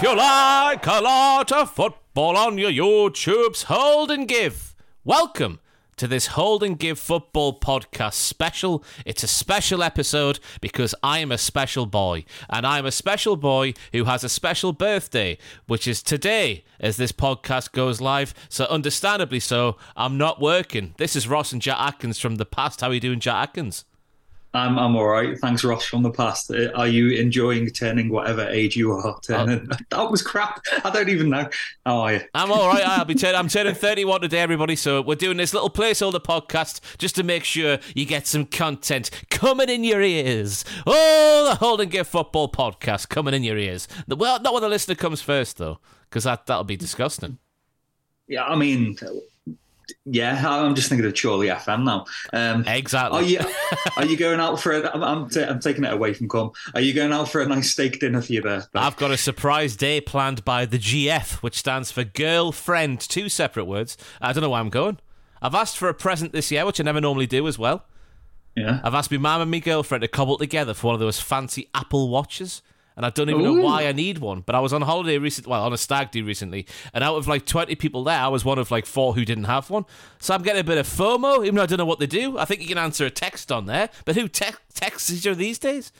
If you like a lot of football on your YouTubes, hold and give. Welcome to this Hold and Give Football Podcast special. It's a special episode because I am a special boy, and I'm a special boy who has a special birthday, which is today as this podcast goes live. So, understandably so, I'm not working. This is Ross and Jack Atkins from the past. How are you doing, Jack Atkins? I'm I'm all right. Thanks, Ross, from the past. Uh, Are you enjoying turning whatever age you are turning? that was crap. I don't even know. How are you? I'm all right. I'll be turning. I'm turning 31 today, everybody. So we're doing this little placeholder podcast just to make sure you get some content coming in your ears. Oh, the Hold and Give Football podcast coming in your ears. Well, not when the listener comes first though, because that that'll be disgusting. Yeah, I mean, yeah. I'm just thinking of Chorley FM now. Um, Exactly. Are you are you going out for? A, I'm I'm, ta- I'm taking it away from cum. Are you going out for a nice steak dinner for your birthday? I've got a surprise day planned by the GF, which stands for girlfriend. Two separate words. I don't know why I'm going. I've asked for a present this year, which I never normally do as well. yeah. I've asked my mum and my girlfriend to cobble together for one of those fancy Apple watches. And I don't even know why I need one. But I was on holiday recently, well, on a stag do recently. And out of like 20 people there, I was one of like four who didn't have one. So I'm getting a bit of FOMO, even though I don't know what they do. I think you can answer a text on there. But who te- texts each other these days?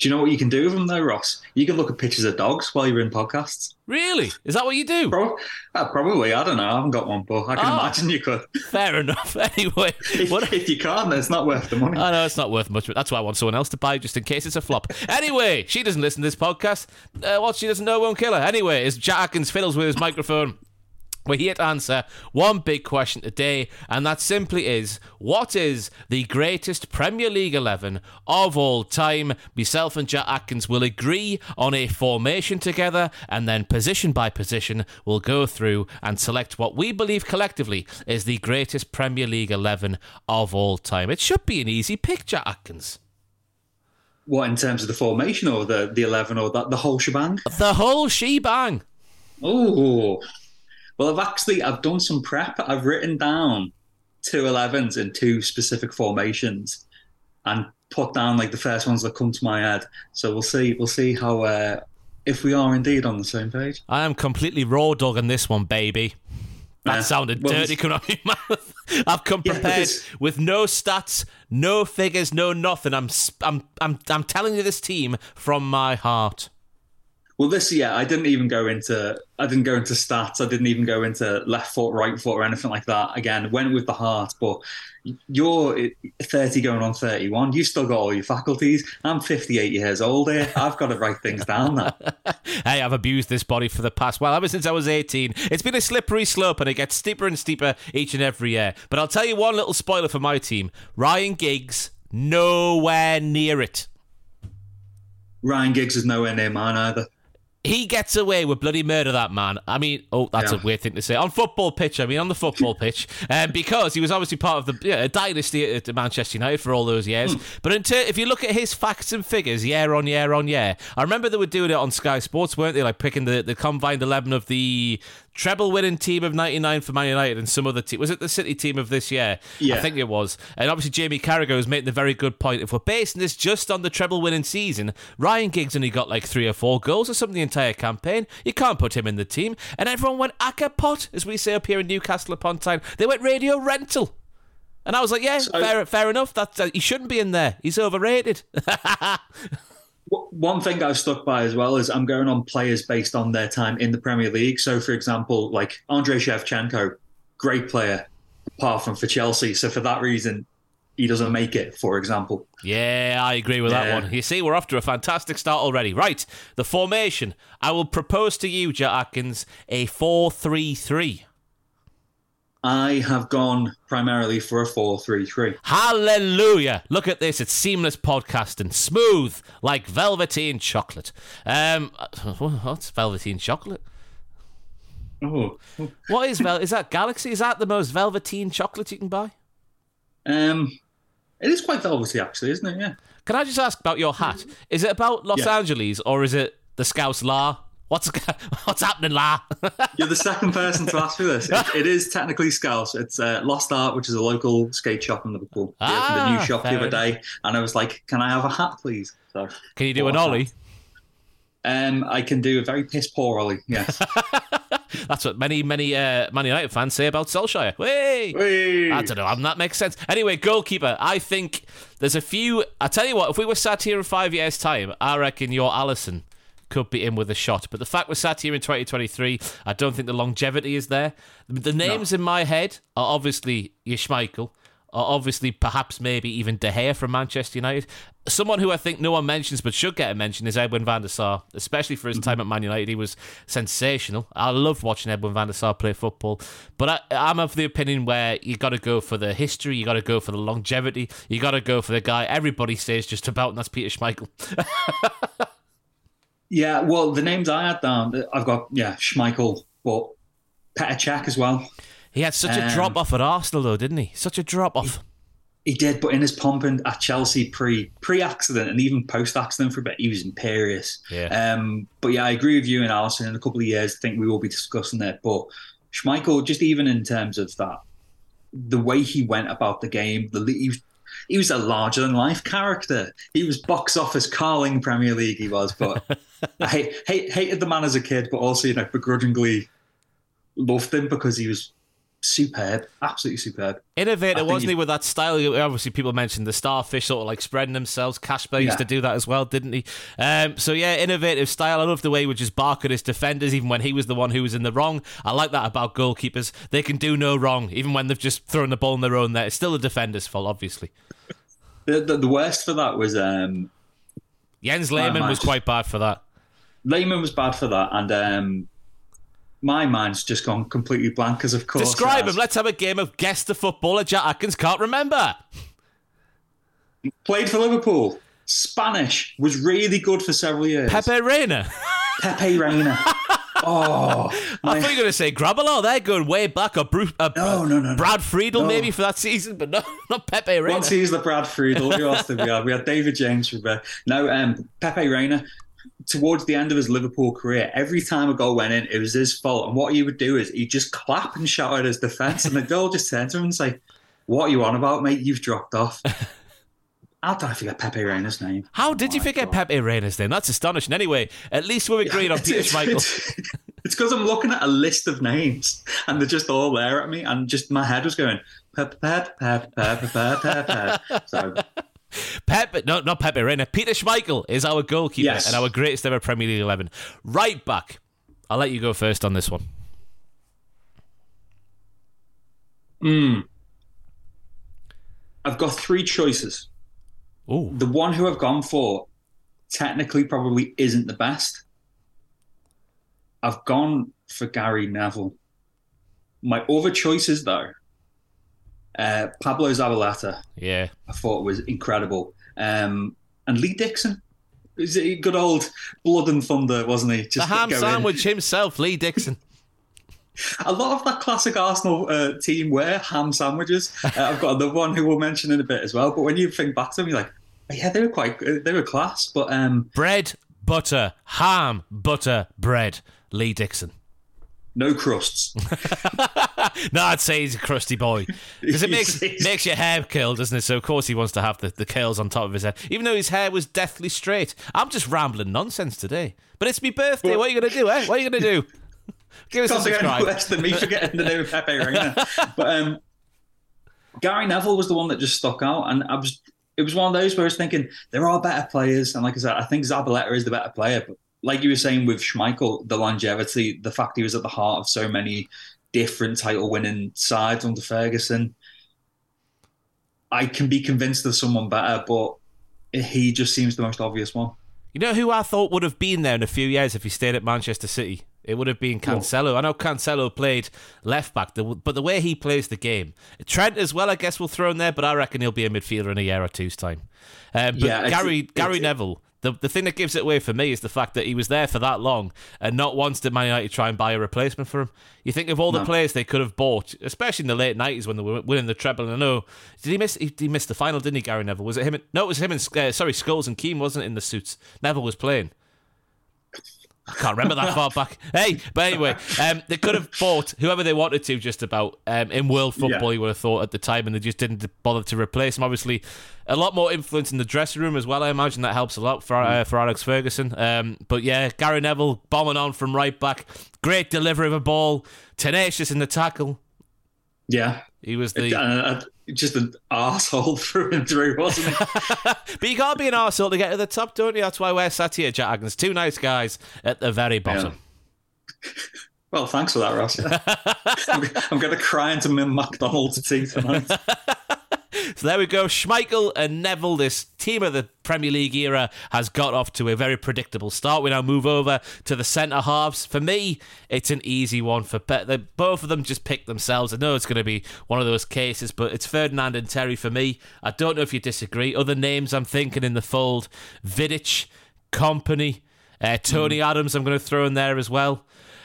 Do you know what you can do with them though, Ross? You can look at pictures of dogs while you're in podcasts. Really? Is that what you do? Pro- uh, probably. I don't know. I haven't got one, but I can Oh. imagine you could. Fair enough. Anyway, If, what, if you can't, then it's not worth the money. I know it's not worth much, but that's why I want someone else to buy just in case it's a flop. Anyway, she doesn't listen to this podcast. Uh, what she doesn't know won't kill her. Anyway, as Jack Atkins fiddles with his microphone, we're here to answer one big question today, and that simply is what is the greatest Premier League 11 of all time? Myself and Jack Atkins will agree on a formation together, and then position by position, we'll go through and select what we believe collectively is the greatest Premier League 11 of all time. It should be an easy pick, Jack Atkins. What in terms of the formation or the the eleven or that the whole shebang? The whole shebang. Oh, well, I've actually I've done some prep. I've written down two 11s in two specific formations, and put down like the first ones that come to my head. So we'll see. We'll see how uh, if we are indeed on the same page. I am completely raw dog on this one, baby. That Yeah. sounded Well, dirty coming out of your mouth. I've come Yeah, prepared because- with no stats, no figures, no nothing. I'm, I'm, I'm, I'm telling you this team from my heart. Well, this yeah, I didn't even go into I didn't go into stats. I didn't even go into left foot, right foot, or anything like that. Again, went with the heart. But you're 30 going on 31. You still got all your faculties. I'm 58 years old here. I've got to write things down now. Hey, I've abused this body for the past, well, ever since I was 18. It's been a slippery slope and it gets steeper and steeper each and every year. But I'll tell you one little spoiler for my team Ryan Giggs, nowhere near it. Ryan Giggs is nowhere near mine either. He gets away with bloody murder, that man. I mean, oh, that's Yeah. a weird thing to say. On football pitch, I mean, on the football pitch, um, because he was obviously part of the yeah, dynasty at Manchester United for all those years. But in ter- if you look at his facts and figures, year on year on year, I remember they were doing it on Sky Sports, weren't they? Like picking the, the combined 11 of the treble winning team of 99 for Man United and some other team. Was it the City team of this year? Yeah. I think it was. And obviously, Jamie Carragher was making the very good point. If we're basing this just on the treble winning season, Ryan Giggs only got like three or four goals or something the entire campaign. You can't put him in the team. And everyone went acapot, as we say up here in Newcastle upon Tyne. They went radio rental. And I was like, yeah, So- fair, fair enough. That uh, he shouldn't be in there. He's overrated. One thing I've stuck by as well is I'm going on players based on their time in the Premier League. So, for example, like Andrei Shevchenko, great player, apart from for Chelsea. So, for that reason, he doesn't make it, for example. Yeah, I agree with that one. You see, we're off to a fantastic start already. Right, the formation. I will propose to you, Jack Atkins, a 4 3 3. I have gone primarily for a 4 3 3. Hallelujah! Look at this. It's seamless podcasting. Smooth, like velveteen chocolate. Um, what's velveteen chocolate? Oh. What is vel? is that Galaxy? Is that the most velveteen chocolate you can buy? Um, it is quite velvety, actually, isn't it? Yeah. Can I just ask about your hat? Is it about Los Yeah. Angeles or is it the Scouse La? What's what's happening, La? You're the second person to ask me this. It, it is technically Scouse. It's uh, Lost Art, which is a local skate shop in Liverpool. They opened a Ah, new shop the other day, and I was like, "Can I have a hat, please?" So Can you do an ollie? Um, I can do a very piss poor Ollie. Yes. That's what many, many uh, Man United fans say about Solskjaer. Hey! Whee! I don't know. Um, that makes sense. Anyway, goalkeeper. I think there's a few. I tell you what, if we were sat here in five years' time, I reckon you're Alisson could be in with a shot. But the fact we're sat here in 2023, I don't think the longevity is there. The names in my head are obviously your Schmeichel, obviously perhaps maybe even De Gea from Manchester United. Someone who I think no one mentions but should get a mention is Edwin van der Sar, especially for his mm-hmm. time at Man United. He was sensational. I loved watching Edwin van der Sar play football. But I, I'm of the opinion where you got to go for the history, you got to go for the longevity, you got to go for the guy everybody says just about, and that's Peter Schmeichel. Yeah, well, the names I had down, I've got yeah Schmeichel, but Petr Cech as well. He had such a Um, drop off at Arsenal, though, didn't he? Such a drop off. He did, but in his pomp and at Chelsea pre pre accident and even post accident for a bit, he was imperious. Yeah. Um, but yeah, I agree with you and Alisson. In a couple of years, I think we will be discussing it. But Schmeichel, just even in terms of that, the way he went about the game, the he was, he was a larger than life character. He was box office Carling Premier League. He was, but I hate, hate, hated the man as a kid, but also you know begrudgingly loved him because he was superb, absolutely superb. Innovator, wasn't he, with that style? Obviously, people mentioned the starfish sort of like spreading themselves. Kasper used to do that as well, didn't he? Um, so, yeah, innovative style. I love the way he would just bark at his defenders, even when he was the one who was in the wrong. I like that about goalkeepers. They can do no wrong, even when they've just thrown the ball in their own net. It's still the defender's fault, obviously. The, the, the worst for that was um, Jens Lehmann was just- quite bad for that. Lehmann was bad for that, and um, my mind's just gone completely blank. Because of course, Describe him. Let's have a game of guess the footballer Jack Atkins can't remember. Played for Liverpool. Spanish was really good for several years. Pepe Reina. Pepe Reina. oh, I thought you were going to say Grobbelaar. They're going way back. Or Bruce, uh, No, no, no. Brad Friedel No. maybe for that season, but no, not Pepe Reina. once he's the Brad Friedel, who else did we have? We had David James from there. No, um, Pepe Reina. Towards the end of his Liverpool career, every time a goal went in, it was his fault. And what he would do is he'd just clap and shout at his defence, and the goal just turned to him and say, "What are you on about, mate? You've dropped off." How did I forget Pepe Reina's name? How did you oh forget God. Pepe Reina's name? That's astonishing. Anyway, at least we're agreed on Peter Schmeichel. It's because I'm looking at a list of names and they're just all there at me, and just my head was going pep pep pep pep pep pep pep. So Pepe, no, not Pepe Reina. Peter Schmeichel is our goalkeeper Yes. and our greatest ever Premier League 11. Right back. I'll let you go first on this one. mm. I've got three choices. Ooh. The one who I've gone for technically probably isn't the best. I've gone for Gary Neville. My other choices, though, uh, Pablo Zabaleta, Yeah. I thought was incredible. Um, and Lee Dixon. Is it good old blood and thunder, wasn't he? The ham go in. sandwich himself, Lee Dixon. A lot of that classic Arsenal uh, team wear ham sandwiches. Uh, I've got another one who we'll mention in a bit as well. But when you think back to them, you're like, yeah, they were quite, they were class. But um, bread, butter, ham, butter, bread. Lee Dixon. No crusts. no, I'd say he's a crusty boy because it makes makes your hair curl, doesn't it? So of course he wants to have the, the curls on top of his head, even though his hair was deathly straight. I'm just rambling nonsense today, but it's my birthday. Well- what are you gonna do? Eh? What are you gonna do? Give us a Can't think any subscribe. less than me forgetting the name of Pepe Reina. But um, Gary Neville was the one that just stuck out, and I was. It was one of those where I was thinking there are better players, and like I said, I think Zabaleta is the better player. But like you were saying with Schmeichel, the longevity, the fact he was at the heart of so many different title-winning sides under Ferguson, I can be convinced of someone better, but he just seems the most obvious one. You know who I thought would have been there in a few years if he stayed at Manchester City? It would have been Cancelo. I know Cancelo played left back, but the way he plays the game, Trent as well, I guess we'll throw in there. But I reckon he'll be a midfielder in a year or two's time. Uh, but Yeah, it's- Gary it's- Gary Neville, the the thing that gives it away for me is the fact that he was there for that long and not once did Man United try and buy a replacement for him. You think of all the players they could have bought, especially in the late nineties when they were winning the treble. And I know did he miss? He, he missed the final, didn't he, Gary Neville? Was it him? And, no, it was him and uh, sorry, Scholes and Keane wasn't it, in the suits. Neville was playing. I can't remember that far back. Hey, but anyway, um, they could have bought whoever they wanted to, just about um, in world football. Yeah. You would have thought at the time, and they just didn't bother to replace him. Obviously, a lot more influence in the dressing room as well. I imagine that helps a lot for uh, for Alex Ferguson. Um, but yeah, Gary Neville bombing on from right back, great delivery of a ball, tenacious in the tackle. Yeah, He was the. uh, uh, just an asshole through and through, wasn't he? But you can't be an asshole to get to the top, don't you? That's why we're sat here, Jack Atkins. Two nice guys at the very bottom. well, thanks for that, Ross. I'm, I'm going to cry into my McDonald's tea tonight. So there we go. Schmeichel and Neville, this team of the Premier League era, has got off to a very predictable start. We now move over to the centre halves. For me, it's an easy one. For Pe- both of them, just pick themselves. I know it's going to be one of those cases, but it's Ferdinand and Terry for me. I don't know if you disagree. Other names I'm thinking in the fold: Vidic, Kompany, uh, Tony Adams. I'm going to throw in there as well.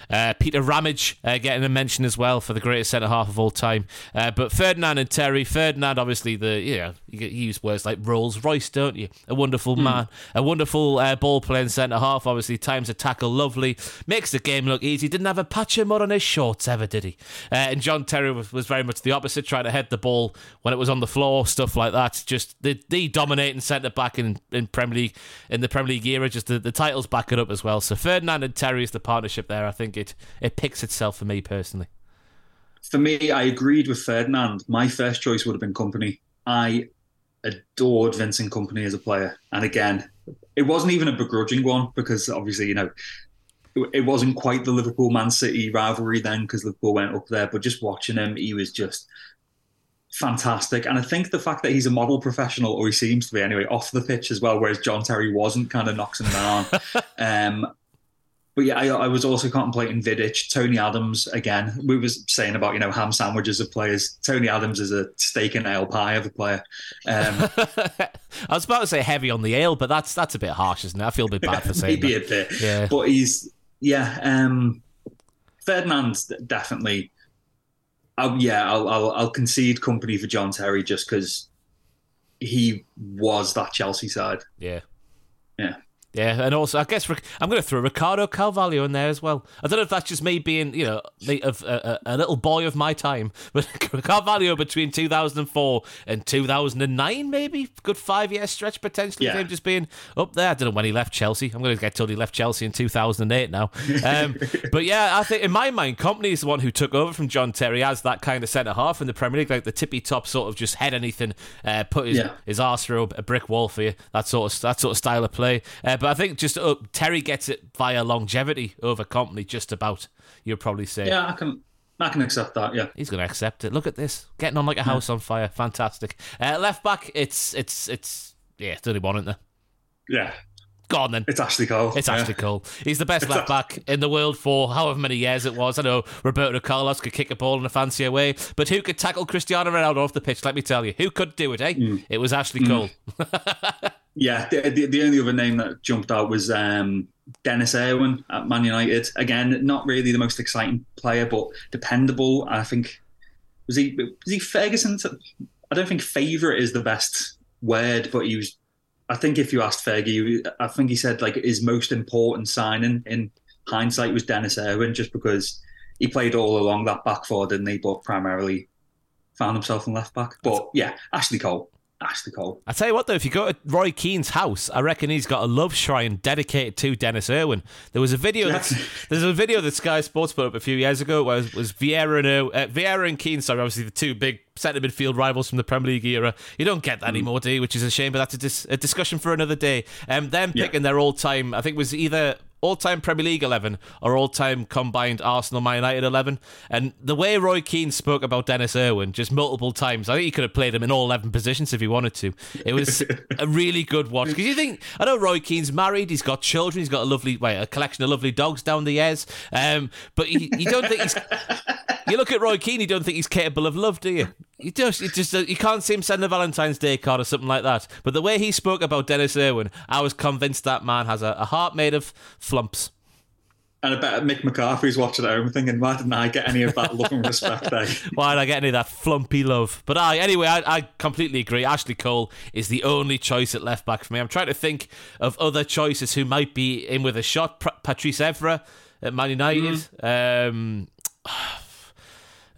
Uh, Peter Ramage uh, getting a mention as well for the greatest centre half of all time. Uh, but Ferdinand and Terry, Ferdinand, obviously the you know you you use words like Rolls Royce, don't you? A wonderful man, a wonderful uh, ball playing centre half. Obviously, times a tackle lovely, makes the game look easy. Didn't have a patch of mud on his shorts ever, did he? Uh, and John Terry was, was very much the opposite, trying to head the ball when it was on the floor, stuff like that. Just the, the dominating centre back in, in Premier League in the Premier League era. Just the, the titles back it up as well. So Ferdinand and Terry is the partnership there. I think it it picks itself for me personally. For me, I agreed with Ferdinand. My first choice would have been Kompany. I adored Vincent Kompany as a player. And again, it wasn't even a begrudging one because obviously, you know, it- wasn't quite the Liverpool Man City rivalry then because Liverpool went up there. But just watching him, he was just fantastic. And I think the fact that he's a model professional, or he seems to be anyway, off the pitch as well, whereas John Terry wasn't, kind of knocks him down. um, but yeah, I, I was also contemplating Vidic, Tony Adams again. We was saying about you know ham sandwiches of players. Tony Adams is a steak and ale pie of a player. Um, I was about to say heavy on the ale, but that's that's a bit harsh, isn't it? I feel a bit bad for saying maybe that. a bit, Yeah. but he's yeah. Um, Ferdinand's definitely. Oh yeah, I'll, I'll I'll concede Kompany for John Terry just because he was that Chelsea side. Yeah. Yeah. And also I guess I'm going to throw Ricardo Carvalho in there as well. I don't know if that's just me being, you know, the, of a, little boy of my time, but Carvalho between 2004 and 2009, maybe good five year stretch potentially. of Yeah. him just being up there. I don't know when he left Chelsea. I'm going to get told he left Chelsea in 2008 now. Um, but yeah, I think in my mind, Kompany is the one who took over from John Terry as that kind of centre half in the Premier League, like the tippy top sort of just head anything, uh, put his Yeah. his arse through a brick wall for you. That sort of that sort of style of play. Uh, but I think just uh, Terry gets it via longevity over Kompany. Just about you'd probably say. Yeah, I can I can accept that. Yeah. He's going to accept it. Look at this, getting on like a house on fire. Fantastic. Uh, left back, it's it's it's yeah, it's only one, isn't there? Yeah, Go on then. it's Ashley Cole. It's yeah. Ashley Cole. He's the best left back in the world for however many years it was. I know Roberto Carlos could kick a ball in a fancier way, but who could tackle Cristiano Ronaldo off the pitch? Let me tell you, who could do it? Eh? Mm. It was Ashley Cole. Yeah, the, the, the only other name that jumped out was um, Denis Irwin at Man United. Again, not really the most exciting player, but dependable. I think was he was he Ferguson? I don't think favourite is the best word, but he was. I think if you asked Fergie, I think he said like his most important signing in hindsight was Denis Irwin, just because he played all along that back four, didn't he? But primarily found himself in left back. But yeah, Ashley Cole. Ashley Cole. I tell you what, though, if you go to Roy Keane's house, I reckon he's got a love shrine dedicated to Denis Irwin. There was a video that's there's a video that Sky Sports put up a few years ago where it was, Vieira and uh, Vieira and Keane, sorry, obviously the two big centre midfield rivals from the Premier League era. You don't get that anymore, do you? Which is a shame, but that's a, dis- a discussion for another day. Um, them Yeah. picking their all time, I think was either all time Premier League 11 or all time combined Arsenal Man United 11. And the way Roy Keane spoke about Denis Irwin just multiple times, I think he could have played him in all 11 positions if he wanted to. It was a really good watch. Because you think, I know Roy Keane's married, he's got children, he's got a lovely, well, a collection of lovely dogs down the years. Um, but you, you don't think he's. You look at Roy Keane, you don't think he's capable of love, do you? You just, you just, you can't see him send a Valentine's Day card or something like that. But the way he spoke about Denis Irwin, I was convinced that man has a, a heart made of flumps. And I bet Mick McCarthy's watching at home thinking, why didn't I get any of that love and respect? Eh? Why did I get any of that flumpy love? But I, anyway, I, I completely agree. Ashley Cole is the only choice at left back for me. I'm trying to think of other choices who might be in with a shot. Patrice Evra at Man United. Mm. Um,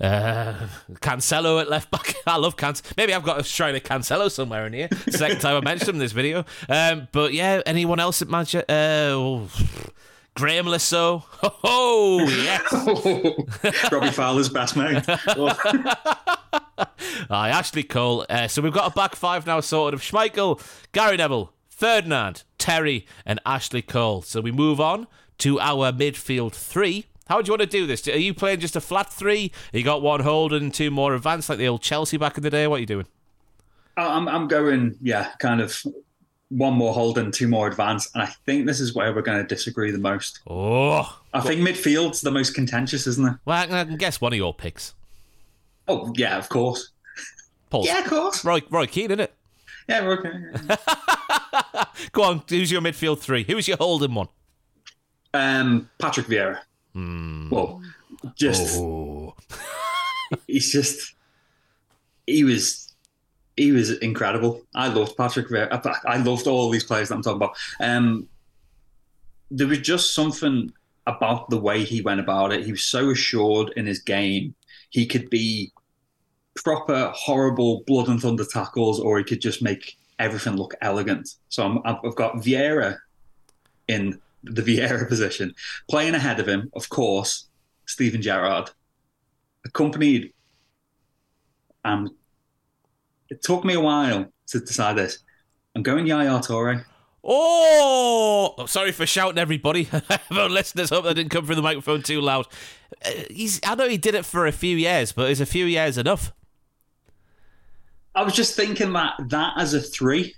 uh, Cancelo at left back. I love Cancelo. Maybe I've got a shrine of Cancelo somewhere in here. Second time I mentioned him in this video. Um, but yeah, anyone else at Manchester? Uh, oh, Le Saux. Oh, yes. Robbie Fowler's best mate. Aye, Ashley Cole. Uh, so we've got a back five now sorted of Schmeichel, Gary Neville, Ferdinand, Terry, and Ashley Cole. So we move on to our midfield three. How do you want to do this? Are you playing just a flat three? You got one holding and two more advanced like the old Chelsea back in the day? What are you doing? I'm, I'm going, yeah, kind of one more holding, two more advanced. And I think this is where we're going to disagree the most. Oh. I think midfield's the most contentious, isn't it? Well, I can guess one of your picks. Oh, yeah, of course. Paul. Yeah, of course. Roy, Roy Keane, isn't it? Yeah, we're okay. Go on, who's your midfield three? Who's your holding one? Um, Patrick Vieira. Mm. Well, just Oh. he's just he was he was incredible. I loved Patrick Vieira. I loved all these players that I'm talking about. Um, there was just something about the way he went about it. He was so assured in his game. He could be proper horrible blood and thunder tackles, or he could just make everything look elegant. So I'm, I've got Vieira in the Vieira position, playing ahead of him, of course, Steven Gerrard, accompanied. Um, it took me a while to decide this. I'm going Yaya Toure. Oh, sorry for shouting, everybody. Our listeners hope that didn't come through the microphone too loud. Uh, he's, I know he did it for a few years, but is a few years enough? I was just thinking that that as a three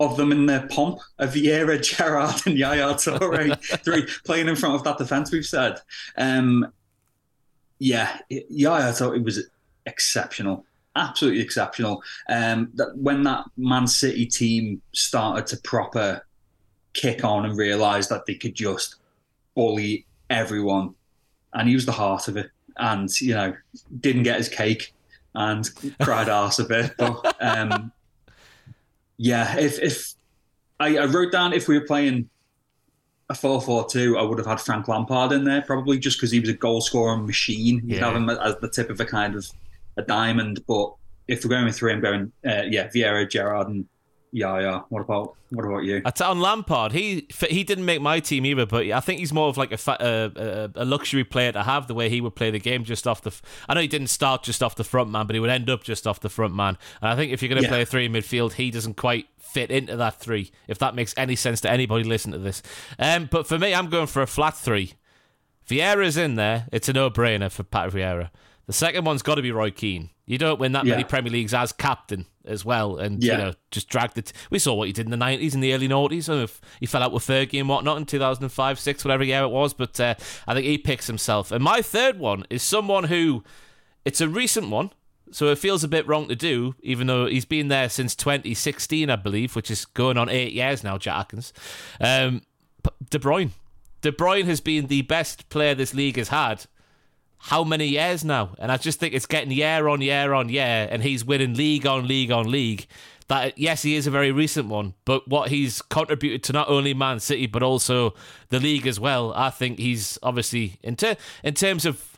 of them in their pomp of Vieira, Gerrard, and Yaya Toure, three playing in front of that defence we've said. Um, yeah, Yaya thought it was exceptional, absolutely exceptional. Um, that when that Man City team started to proper kick on and realise that they could just bully everyone, and he was the heart of it. And you know, didn't get his cake and cried arse a bit, but. Um, yeah, if if I, I, wrote down if we were playing a 4-4-2, I would have had Frank Lampard in there probably just because he was a goal scoring machine. You'd Yeah. have him as the tip of a kind of a diamond. But if we're going with three, I'm going uh, yeah, Vieira, Gerrard, and Yaya. What about what about you? I t- on Lampard, he he didn't make my team either, but I think he's more of like a, fa- a, a, a luxury player to have the way he would play the game just off the. F- I know he didn't start just off the front man, but he would end up just off the front man. And I think if you're going to Yeah. play a three in midfield, he doesn't quite fit into that three. If that makes any sense to anybody listening to this, um, but for me, I'm going for a flat three. Vieira's in there. It's a no-brainer for Pat Vieira. The second one's got to be Roy Keane. You don't win that many Premier Leagues as captain as well, and Yeah. you know just dragged it. We saw what he did in the nineties and the early noughties. and if he fell out with Fergie and whatnot in two thousand and five, six, whatever year it was. But uh, I think he picks himself. And my third one is someone who, it's a recent one, so it feels a bit wrong to do, even though he's been there since 2016, I believe, which is going on eight years now. Jack Atkins, um, De Bruyne. De Bruyne has been the best player this league has had how many years now? And I just think it's getting year on year on year, and he's winning league on league on league. That yes, he is a very recent one, but what he's contributed to not only Man City but also the league as well, I think he's obviously in ter- in terms of.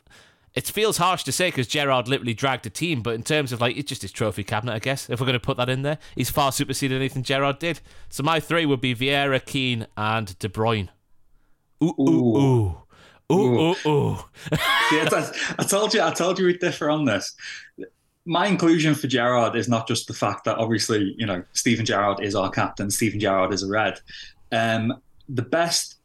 It feels harsh to say because Gerrard literally dragged a team, but in terms of like it's just his trophy cabinet, I guess. If we're going to put that in there, he's far superseded anything Gerrard did. So my three would be Vieira, Keane, and De Bruyne. Ooh, ooh, ooh, ooh, ooh, ooh. Yeah, I, I told you, I told you we'd differ on this. My inclusion for Gerrard is not just the fact that obviously, you know, Steven Gerrard is our captain, Steven Gerrard is a red. Um, the best,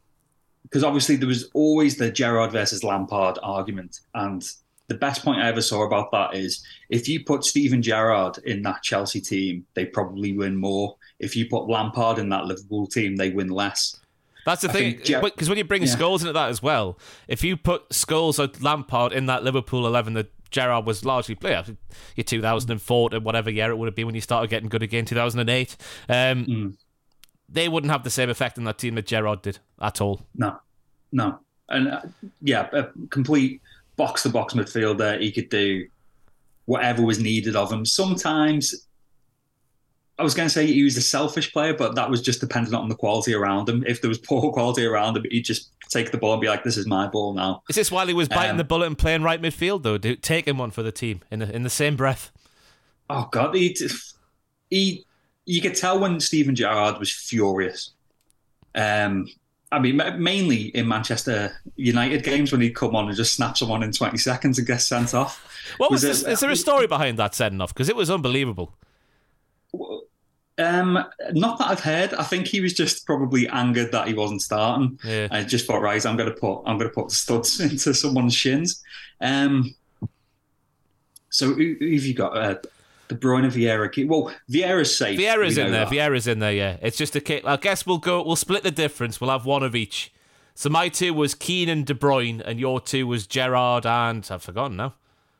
because obviously there was always the Gerrard versus Lampard argument, and the best point I ever saw about that is if you put Steven Gerrard in that Chelsea team, they probably win more. If you put Lampard in that Liverpool team, they win less. That's the I thing, because when you bring Yeah. Scholes into that as well, if you put Scholes or Lampard in that Liverpool eleven that Gerrard was largely playing, your 2004 to whatever year it would have been when you started getting good again, 2008, um, Mm. they wouldn't have the same effect in that team that Gerrard did at all. No, no. and uh, yeah, a complete box to box midfielder. He could do whatever was needed of him. Sometimes I was going to say he was a selfish player, but that was just dependent on the quality around him. If there was poor quality around him, he'd just take the ball and be like, "This is my ball now." Is this while he was biting Um, the bullet and playing right midfield though, do, taking one for the team in the in the same breath? Oh God, he, he you could tell when Steven Gerrard was furious. Um, I mean, mainly in Manchester United games when he'd come on and just snap someone in twenty seconds and get sent off. What was, Was this? it- Is there a story behind that setting off? Because it was unbelievable. Um, not that I've heard. I think he was just probably angered that he wasn't starting. Yeah. I just thought, right, I'm going to put I'm going to put the studs into someone's shins. Um, so who, who have you got? Uh, De Bruyne, Vieira. Well, Vieira's safe. Vieira's in there. that. Vieira's in there. Yeah, it's just a kick. I guess we'll go. We'll split the difference. We'll have one of each. So my two was Keane and De Bruyne, and your two was Gerrard and I've forgotten now.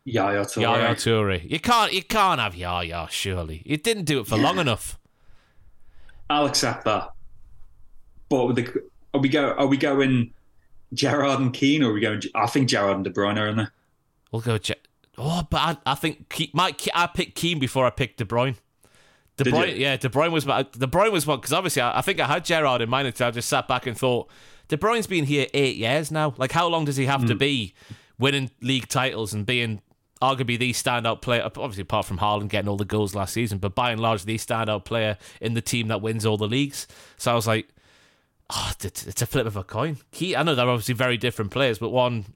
Yaya Toure. Yaya Toure. You can't. You can't have Yaya. Surely you didn't do it for long enough. I'll accept that. But the, are we go? Are we going Gerrard and Keane, or are we going? I think Gerrard and De Bruyne are in there. We'll go. Je- oh, but I, I think Ke- my Ke- I picked Keane before I picked De Bruyne. De Did Bruyne, you? yeah, De Bruyne was my De Bruyne was one because obviously I, I think I had Gerrard in mind until I just sat back and thought De Bruyne's been here eight years now. Like, how long does he have to Hmm. be winning league titles and being arguably the standout player? Obviously, apart from Haaland getting all the goals last season, but by and large, the standout player in the team that wins all the leagues. So I was like, oh, it's, a flip of a coin. He, I know they're obviously very different players, but one.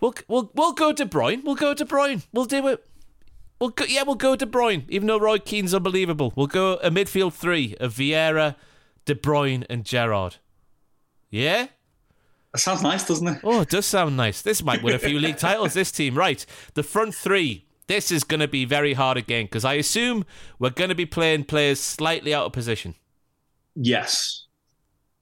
We'll, we'll, we'll go De Bruyne. We'll go De Bruyne. We'll do it. We'll go, yeah, we'll go De Bruyne, even though Roy Keane's unbelievable. We'll go a midfield three of Vieira, De Bruyne, and Gerrard. Yeah? That sounds nice, doesn't it? Oh, it does sound nice. This might win a few league titles, this team. Right. The front three. This is going to be very hard again because I assume we're going to be playing players slightly out of position. Yes.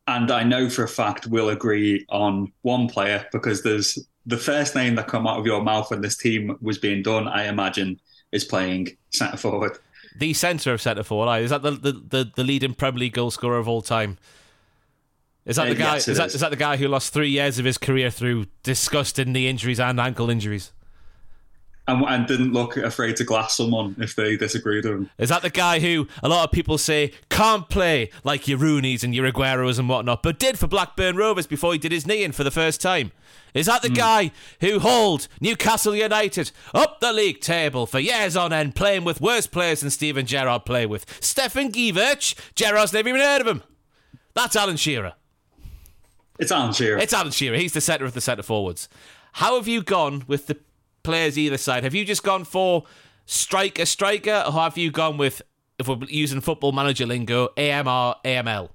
And I know for a fact we'll agree on one player because there's the first name that come out of your mouth when this team was being done, I imagine, is playing centre forward. The centre of centre forward. Is that the, the, the, the leading Premier League goal scorer of all time? Is that Uh, the guy? yes, is, that, is. is that the guy who lost three years of his career through disgusting knee injuries and ankle injuries? And, and didn't look afraid to glass someone if they disagreed with him. Is that the guy who a lot of people say can't play like your Rooney's and your Aguero's and whatnot, but did for Blackburn Rovers before he did his knee in for the first time? Is that the guy who hauled Newcastle United up the league table for years on end, playing with worse players than Steven Gerrard play with? Stefan Gievich? Gerrard's never even heard of him. That's Alan Shearer. It's Alan Shearer. It's Alan Shearer. He's the centre of the centre forwards. How have you gone with the players either side? Have you just gone for striker, striker, or have you gone with, if we're using football manager lingo, AMR, AML?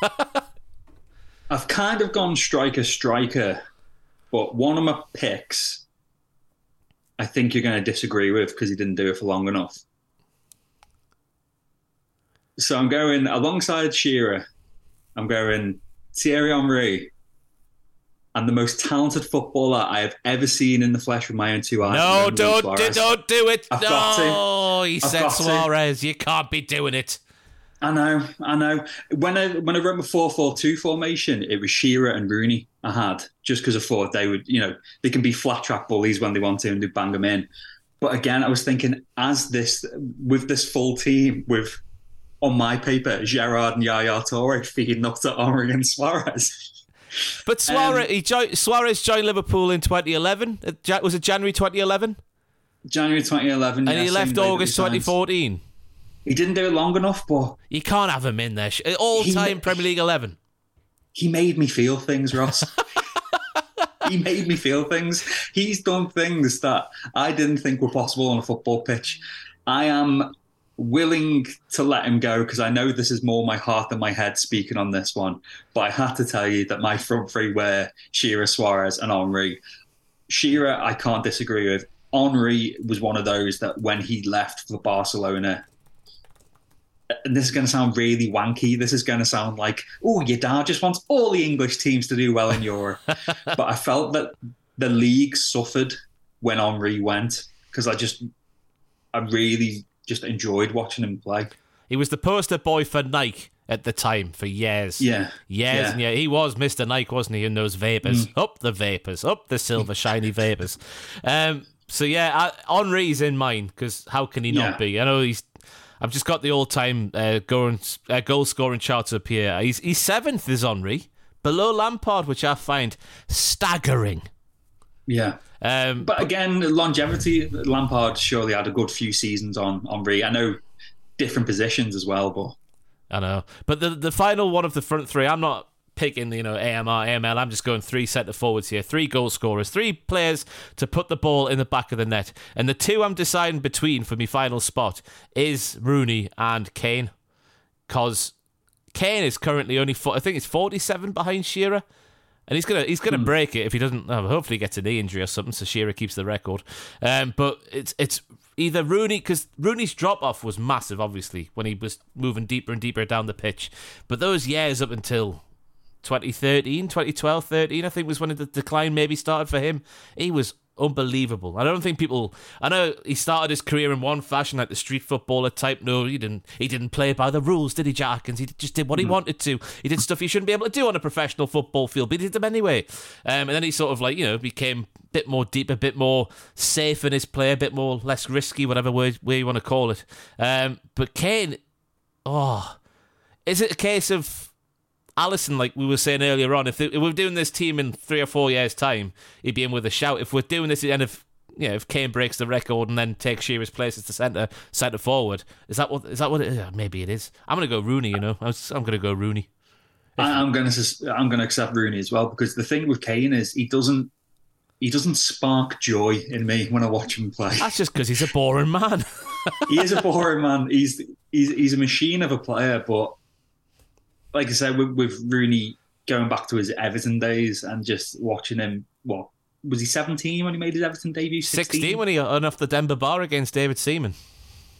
I've kind of gone striker, striker, but one of my picks, I think you're going to disagree with because he didn't do it for long enough. So I'm going alongside Shearer. I'm going Thierry Henry, and the most talented footballer I have ever seen in the flesh with my own two eyes. no, don't, do, don't do it. I've no, he I've said. Suarez. You can't be doing it. I know, I know. When I when I wrote my four four two formation, it was Shearer and Rooney I had just because I thought they would, you know, they can be flat track bullies when they want to and they bang them in. But again, I was thinking as this with this full team with on my paper Gerrard and Yaya Toure feeding up to Henry and Suarez. But Suarez, Um, jo- Suarez joined Liverpool in 2011. Uh, Was it January 2011? January 2011, And yeah, he left August 2014. He didn't do it long enough, but You can't have him in there. All time Premier League 11. he made me feel things, Ross. he made me feel things. He's done things that I didn't think were possible on a football pitch. I am willing to let him go because I know this is more my heart than my head speaking on this one. But I had to tell you that my front three were Shearer, Suarez, and Henry. Shearer, I can't disagree with. Henry was one of those that when he left for Barcelona, and this is going to sound really wanky. This is going to sound like, oh, your dad just wants all the English teams to do well in Europe. but I felt that the league suffered when Henry went because I just, I really just enjoyed watching him play. He was the poster boy for Nike at the time for years. Yeah. Years Yeah. and yeah, he was Mr. Nike, wasn't he, in those vapors? Up the vapors, up the silver shiny vapors. Um, so yeah, I, Henry's in mine because how can he not Yeah. be? I know he's. I've just got the all-time uh, goal, uh, goal scoring charts up here. He's he's seventh is Henry, below Lampard, which I find staggering. Yeah. Um, But again, longevity. Lampard surely had a good few seasons on Henry. I know different positions as well, but I know. But the the final one of the front three, I'm not picking, you know, AMR, AML. I'm just going three centre forwards here, three goal scorers, three players to put the ball in the back of the net. And the two I'm deciding between for my final spot is Rooney and Kane. Because Kane is currently only, four, I think it's 47 behind Shearer. And he's gonna he's gonna break it if he doesn't. oh, hopefully, he gets a knee injury or something. So Shearer keeps the record. Um, but it's it's either Rooney because Rooney's drop off was massive, obviously when he was moving deeper and deeper down the pitch. But those years up until 2013, 2012, 13, I think was when the decline maybe started for him. He was unbelievable. I don't think people. I know he started his career in one fashion, like the street footballer type. No, he didn't. He didn't play by the rules, did he, Jackins? He just did what he wanted to. He did stuff he shouldn't be able to do on a professional football field, but he did them anyway. Um, and then he sort of like you know became a bit more deep, a bit more safe in his play, a bit more less risky, whatever word way you want to call it. Um, but Kane, oh, is it a case of Alisson, like we were saying earlier on, if, if we're doing this team in three or four years' time, he'd be in with a shout. If we're doing this at the end of, you know, if Kane breaks the record and then takes Shearer's place as the centre centre forward, is that what is that what it is? Maybe it is. I'm gonna go Rooney. You know, I was, I'm gonna go Rooney. I, I'm going to I'm to accept Rooney as well because the thing with Kane is he doesn't he doesn't spark joy in me when I watch him play. That's just because he's a boring man. he is a boring man. He's he's he's a machine of a player, but like I said, with, with Rooney going back to his Everton days and just watching him, what was he 17 when he made his Everton debut? 16, 16 when he got off the Denver bar against David Seaman.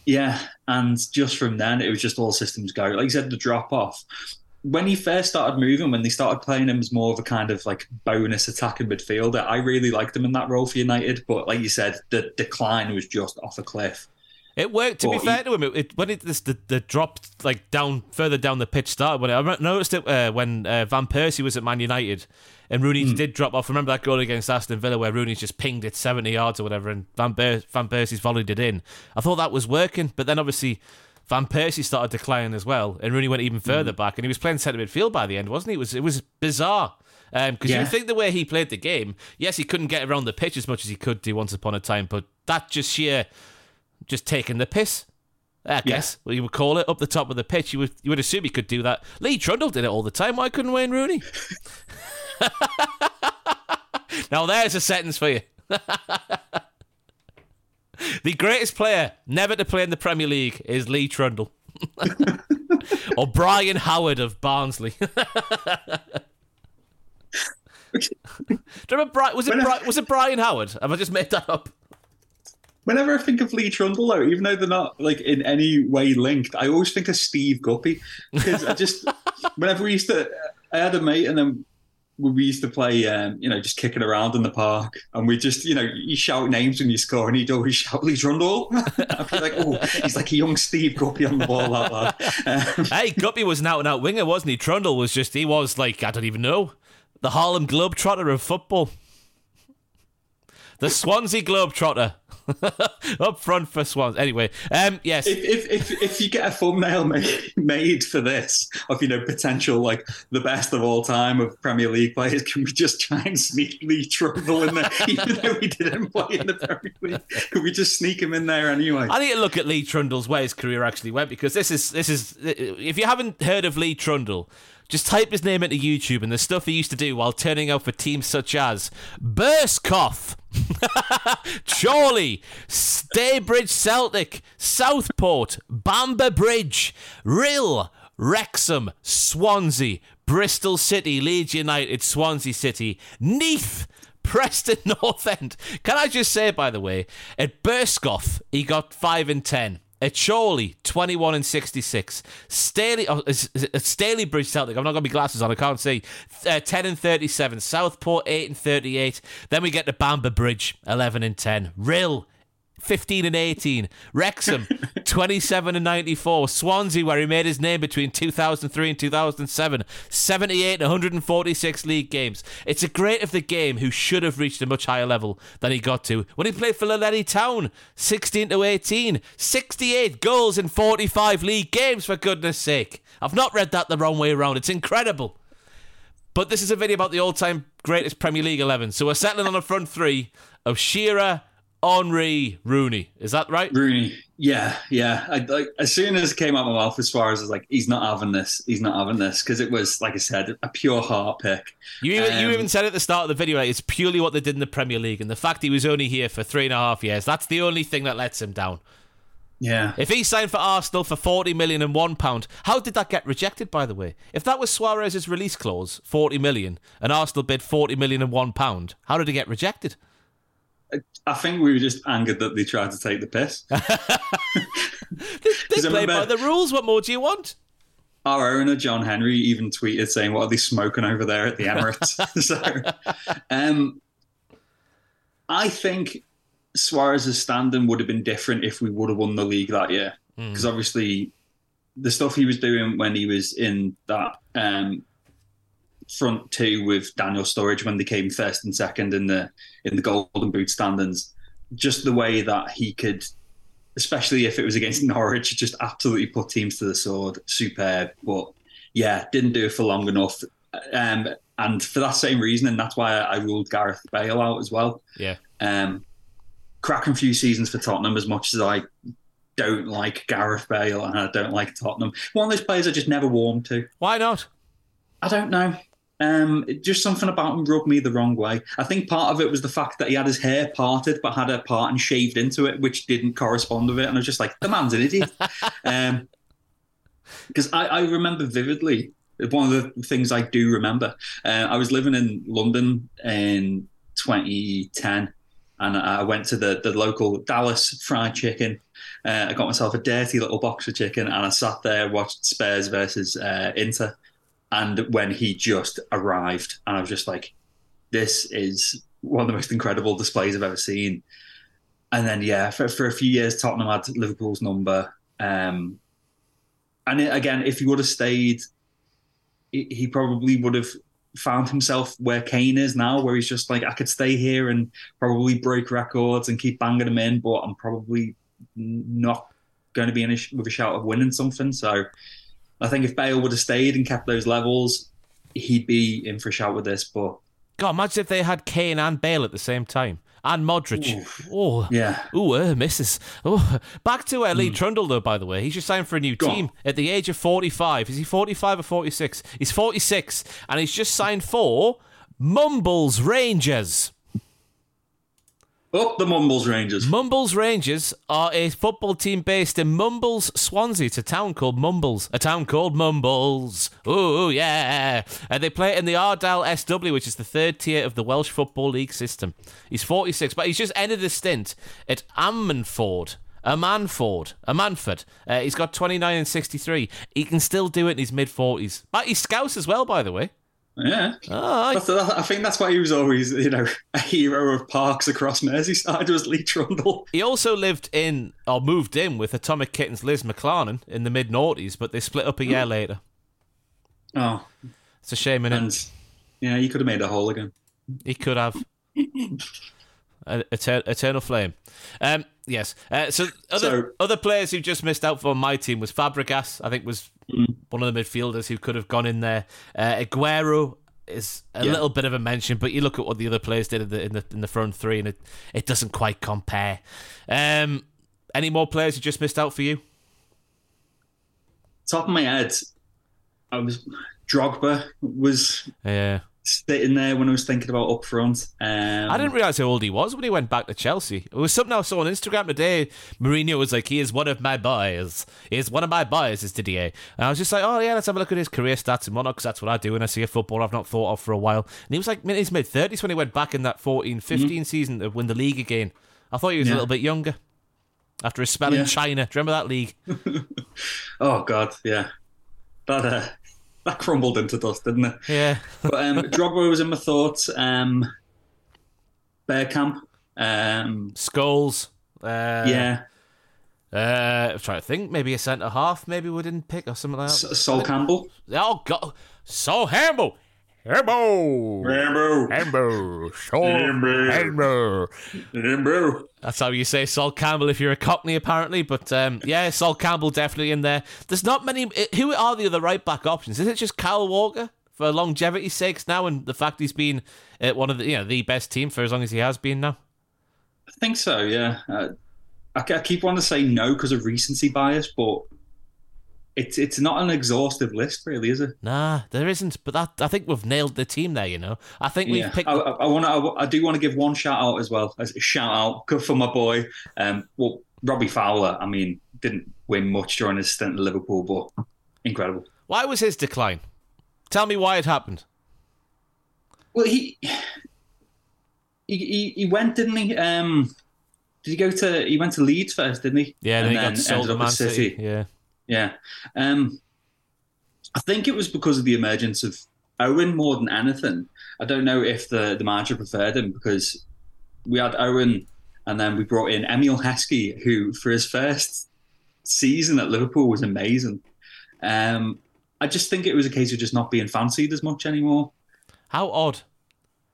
Yeah, and just from then, it was just all systems go. Like you said, the drop off. When he first started moving, when they started playing him as more of a kind of like bonus attacking midfielder, I really liked him in that role for United. But like you said, the decline was just off a cliff. It worked. To Well, be fair to him, it, it, when it this, the the drop like down further down the pitch started. When I noticed it uh, when uh, Van Persie was at Man United and Rooney did drop off. Remember that goal against Aston Villa where Rooney just pinged it seventy yards or whatever, and Van Ber- Van Persie's volleyed it in. I thought that was working, but then obviously. Van Persie started declining as well, and Rooney went even further back, and he was playing centre midfield by the end, wasn't he? It was it was bizarre because Yeah. you think the way he played the game, yes, he couldn't get around the pitch as much as he could do once upon a time, but that just sheer just taking the piss. I guess well, you would call it up the top of the pitch. You would you would assume he could do that. Lee Trundle did it all the time. Why couldn't Wayne Rooney? now there's a sentence for you. the greatest player never to play in the Premier League is Lee Trundle. or Brian Howard of Barnsley. Do you remember Bri- was it Bri- was it Brian Howard? Have I just made that up? Whenever I think of Lee Trundle, though, even though they're not like in any way linked, I always think of Steve Guppy because I just whenever we used to, I had a mate, and then we used to play, um, you know, just kicking around in the park, and we just, you know, you shout names when you score, and he'd always shout Lee Trundle. I'd be like, oh, he's like a young Steve Guppy on the ball, that lad. Um, Hey, Guppy was an out and out winger, wasn't he? Trundle was just, he was like, I don't even know, the Harlem Globetrotter of football. The Swansea Globetrotter. Up front for Swans. Anyway, um, yes. if, if if if you get a thumbnail made, made for this of you know potential like the best of all time of Premier League players, can we just try and sneak Lee Trundle in there, even though he didn't play in the Premier League? Can we just sneak him in there anyway? I need to look at Lee Trundle's where his career actually went because this is this is if you haven't heard of Lee Trundle, just type his name into YouTube and the stuff he used to do while turning out for teams such as Burscough, Chorley, Stalybridge Celtic, Southport, Bamber Bridge, Rhyl, Wrexham, Swansea, Bristol City, Leeds United, Swansea City, Neath. Preston North End. Can I just say, by the way, at Burskoff, he got 5 and 10. At Chorley, 21 and 66. Staley, oh, is- is it- Staley Bridge Celtic, I'm not going to be glasses on, I can't see. Uh, 10 and 37. Southport, 8 and 38. Then we get to Bamber Bridge, 11 and 10. Rill, 15 and 18. Wrexham, 27 and 94. Swansea, where he made his name between 2003 and 2007, 78 and 146 league games. It's a great of the game who should have reached a much higher level than he got to. When he played for Llanelli Town, 16 to 18, 68 goals in 45 league games, for goodness sake. I've not read that the wrong way around. It's incredible. But this is a video about the all time greatest Premier League 11. So we're settling on a front three of Shearer, Henry, Rooney. Is that right? Rooney. Yeah, yeah. I, like, as soon as it came out of my mouth, as far as like, he's not having this. He's not having this because it was, like I said, a pure heart pick. You even, you Um, even said at the start of the video, like, it's purely what they did in the Premier League, and the fact he was only here for three and a half years. That's the only thing that lets him down. Yeah. If he signed for Arsenal for forty million and one pound, how did that get rejected? By the way, if that was Suarez's release clause, forty million, and Arsenal bid forty million and one pound, how did it get rejected? I think we were just angered that they tried to take the piss. They, they play by the rules. What more do you want? Our owner, John Henry, even tweeted saying, What are they smoking over there at the Emirates? so, um, I think Suarez's standing would have been different if we would have won the league that year. Because obviously, the stuff he was doing when he was in that um, front two with Daniel Sturridge when they came first and second in the in the Golden Boot standings, just the way that he could, especially if it was against Norwich, just absolutely put teams to the sword. Superb, but yeah, didn't do it for long enough. Um, and for that same reason, and that's why I ruled Gareth Bale out as well. Yeah, Um, cracking few seasons for Tottenham as much as I don't like Gareth Bale and I don't like Tottenham. One of those players I just never warmed to. why not? I don't know. Um, just something about him rubbed me the wrong way. I think part of it was the fact that he had his hair parted but had a part and shaved into it, which didn't correspond with it. And I was just like, the man's an idiot. um, because I, I remember vividly one of the things I do remember. Uh, I was living in London in 2010, and I went to the the local Dallas fried chicken. Uh, I got myself a dirty little box of chicken, and I sat there watched Spurs versus uh, Inter. And when he just arrived, and I was just like, "This is one of the most incredible displays I've ever seen." And then, yeah, for, for a few years, Tottenham had Liverpool's number. Um, and it, again, if he would have stayed, he, probably would have found himself where Kane is now, where he's just like, I could stay here and probably break records and keep banging them in, but I'm probably not going to be in a, with a shout of winning something. So I think if Bale would have stayed and kept those levels, he'd be in for a shout with this. But God, imagine if they had Kane and Bale at the same time. And Modric. Oh, yeah, Ooh, uh, misses. Oh, back to uh, Lee Trundle though. By the way, he's just signed for a new. Go team on. at the age of forty-five. Is he forty-five or forty-six? He's forty-six, and he's just signed for Mumbles Rangers. Up the Mumbles Rangers. Mumbles Rangers are a football team based in Mumbles, Swansea. It's a town called Mumbles. A town called Mumbles. Ooh, yeah. And they play in the Ardal SW, which is the third tier of the Welsh Football League system. He's 46, but he's just ended his stint at Ammanford. A Manford, a Manford. Uh, he's got 29 and 63. He can still do it in his mid 40s. But he's Scouse as well, by the way. Yeah. Oh, That's, I think that's why he was always, you know, a hero of parks across Merseyside was Lee Trundle. He also lived in, or moved in with Atomic Kitten's Liz McClarnon in the mid noughties, but they split up a year later. Oh, It's a shame, and yeah, you could have made a whole again. He could have. Eter- Eternal Flame. Um, yes. Uh, so other So- other players who just missed out for my team was Fabregas. I think was one of the midfielders who could have gone in there. Uh, Aguero is a Yeah. little bit of a mention, but you look at what the other players did in the in the, in the front three, and it, it doesn't quite compare. Um, any more players who just missed out for you? Top of my head, I was Drogba was Yeah. Sitting there when I was thinking about up front. Um, I didn't realize how old he was when he went back to Chelsea. It was something I saw on Instagram today. Mourinho was like, "He is one of my boys. He is one of my boys." Is Didier, and I was just like, "Oh yeah, let's have a look at his career stats and whatnot," because that's what I do when I see a footballer I've not thought of for a while. And he was like in his mid thirties when he went back in that 14-15 season to win the league again. I thought he was a little bit younger after his spell in China. Do you remember that league? Oh God, yeah, that uh, that crumbled into dust, didn't it? Yeah, But um, Drogba was in my thoughts. Um, Bergkamp. Um, Scholes. Uh, yeah, Uh, I'm trying to think. Maybe a centre half. Maybe we didn't pick or something like that. S- Sol Campbell. Oh God, so Hambo, Hambo, Rambo. Hambo, so Hambo. Hambo. Rambo. That's how you say Sol Campbell if you're a Cockney, apparently. But um, yeah, Sol Campbell definitely in there. There's not many. uh, Who are the other right back options? Is it just Kyle Walker for longevity's sakes now, and the fact he's been at one of the you know the best team for as long as he has been now? I think so. Yeah. Uh, I, I keep wanting to say no because of recency bias, but it's it's not an exhaustive list, really, is it? Nah, there isn't. But that I think we've nailed the team there. You know, I think we've Yeah. picked. I, I want to. I, I do want to give one shout out as well. As a shout out good for my boy. Um, well, Robbie Fowler. I mean, didn't win much during his stint at Liverpool, but incredible. Why was his decline? Tell me why it happened. Well, he he he, he went, didn't he? Um, did he go to? He went to Leeds first, didn't he? Yeah, then And he got sold ended to up Man at City. Yeah. Yeah. Um, I think it was because of the emergence of Owen more than anything. I don't know if the, the manager preferred him because we had Owen and then we brought in Emile Heskey, who for his first season at Liverpool was amazing. Um, I just think it was a case of just not being fancied as much anymore. How odd.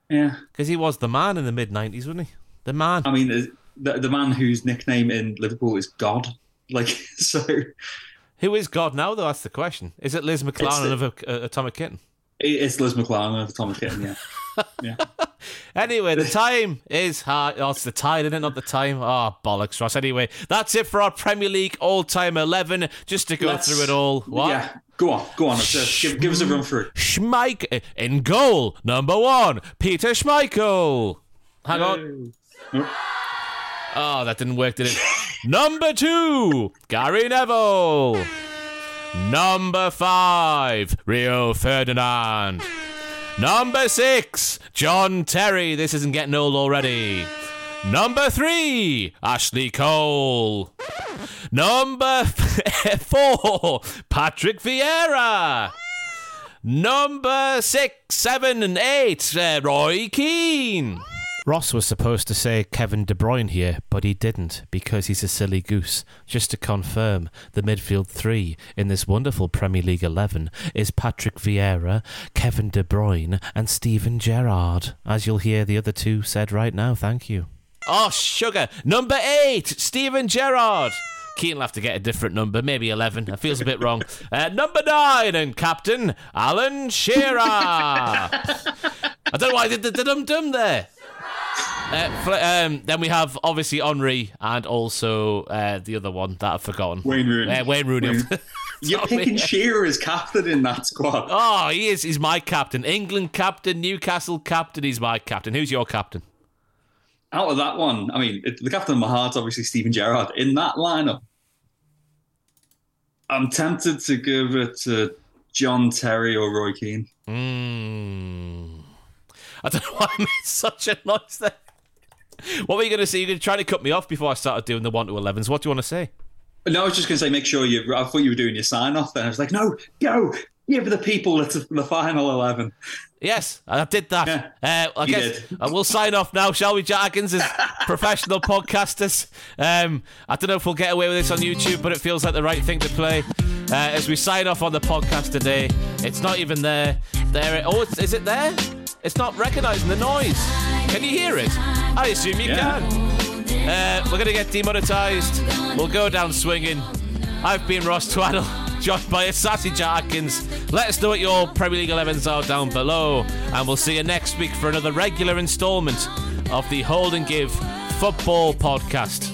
Yeah. Because he was the man in the mid 90s, wasn't he? The man. I mean, the, the man whose nickname in Liverpool is God. Like, so Who is God now, though? That's the question. Is it Liz McClarnon the- of uh, Atomic Kitten? it's Liz McClarnon of Thomas Kitten, yeah. yeah. Anyway, the time is hard. Oh, it's the tide, isn't it? Not the time. Oh, bollocks, Ross. Anyway, that's it for our Premier League all time 11. Just to go Let's- through it all. What? Yeah, go on, go on. Uh, give, give us a run through. Schmeich in goal, number one, Peter Schmeichel. Hang on. Oh, that didn't work, did it? Number two, Gary Neville. Number five, Rio Ferdinand. Number six, John Terry. This isn't getting old already. Number three, Ashley Cole. Number four, Patrick Vieira. Number six, seven, and eight, uh, Roy Keane. Ross was supposed to say Kevin De Bruyne here, but he didn't because he's a silly goose. Just to confirm, the midfield three in this wonderful Premier League 11 is Patrick Vieira, Kevin De Bruyne, and Steven Gerrard, as you'll hear the other two said right now. Thank you. Oh, sugar. Number eight, Steven Gerrard. Keane will have to get a different number, maybe 11. That feels a bit wrong. Uh, number nine, and captain, Alan Shearer. I don't know why I did the dum dum there. Uh, um, then we have obviously Henry and also uh, the other one that I've forgotten. Wayne Rooney. Uh, Wayne Rooney. Wayne- You're picking Shearer as captain in that squad. Oh, he is. He's my captain. England captain, Newcastle captain. He's my captain. Who's your captain? Out of that one, I mean, it, the captain of my heart's obviously Steven Gerrard. In that lineup, I'm tempted to give it to John Terry or Roy Keane. Mm. I don't know why I made such a noise there. What were you going to say? You're going to try to cut me off before I started doing the 1 to 11s. What do you want to say? No, I was just going to say, make sure you. I thought you were doing your sign off. Then I was like, no, go give the people the, the final eleven. Yes, I did that. Yeah, uh, I you guess did. uh, we'll sign off now, shall we, Jarkins, as professional podcasters? Um, I don't know if we'll get away with this on YouTube, but it feels like the right thing to play. Uh, as we sign off on the podcast today, it's not even there. There, it, oh, it's, is it there? It's not recognising the noise. Can you hear it? I assume you Yeah. can. Uh, we're going to get demonetized. We'll go down swinging. I've been Ross Twaddle, joined by sassy Jarkins. Let us know what your Premier League 11s are down below, and we'll see you next week for another regular instalment of the Hold and Give Football Podcast.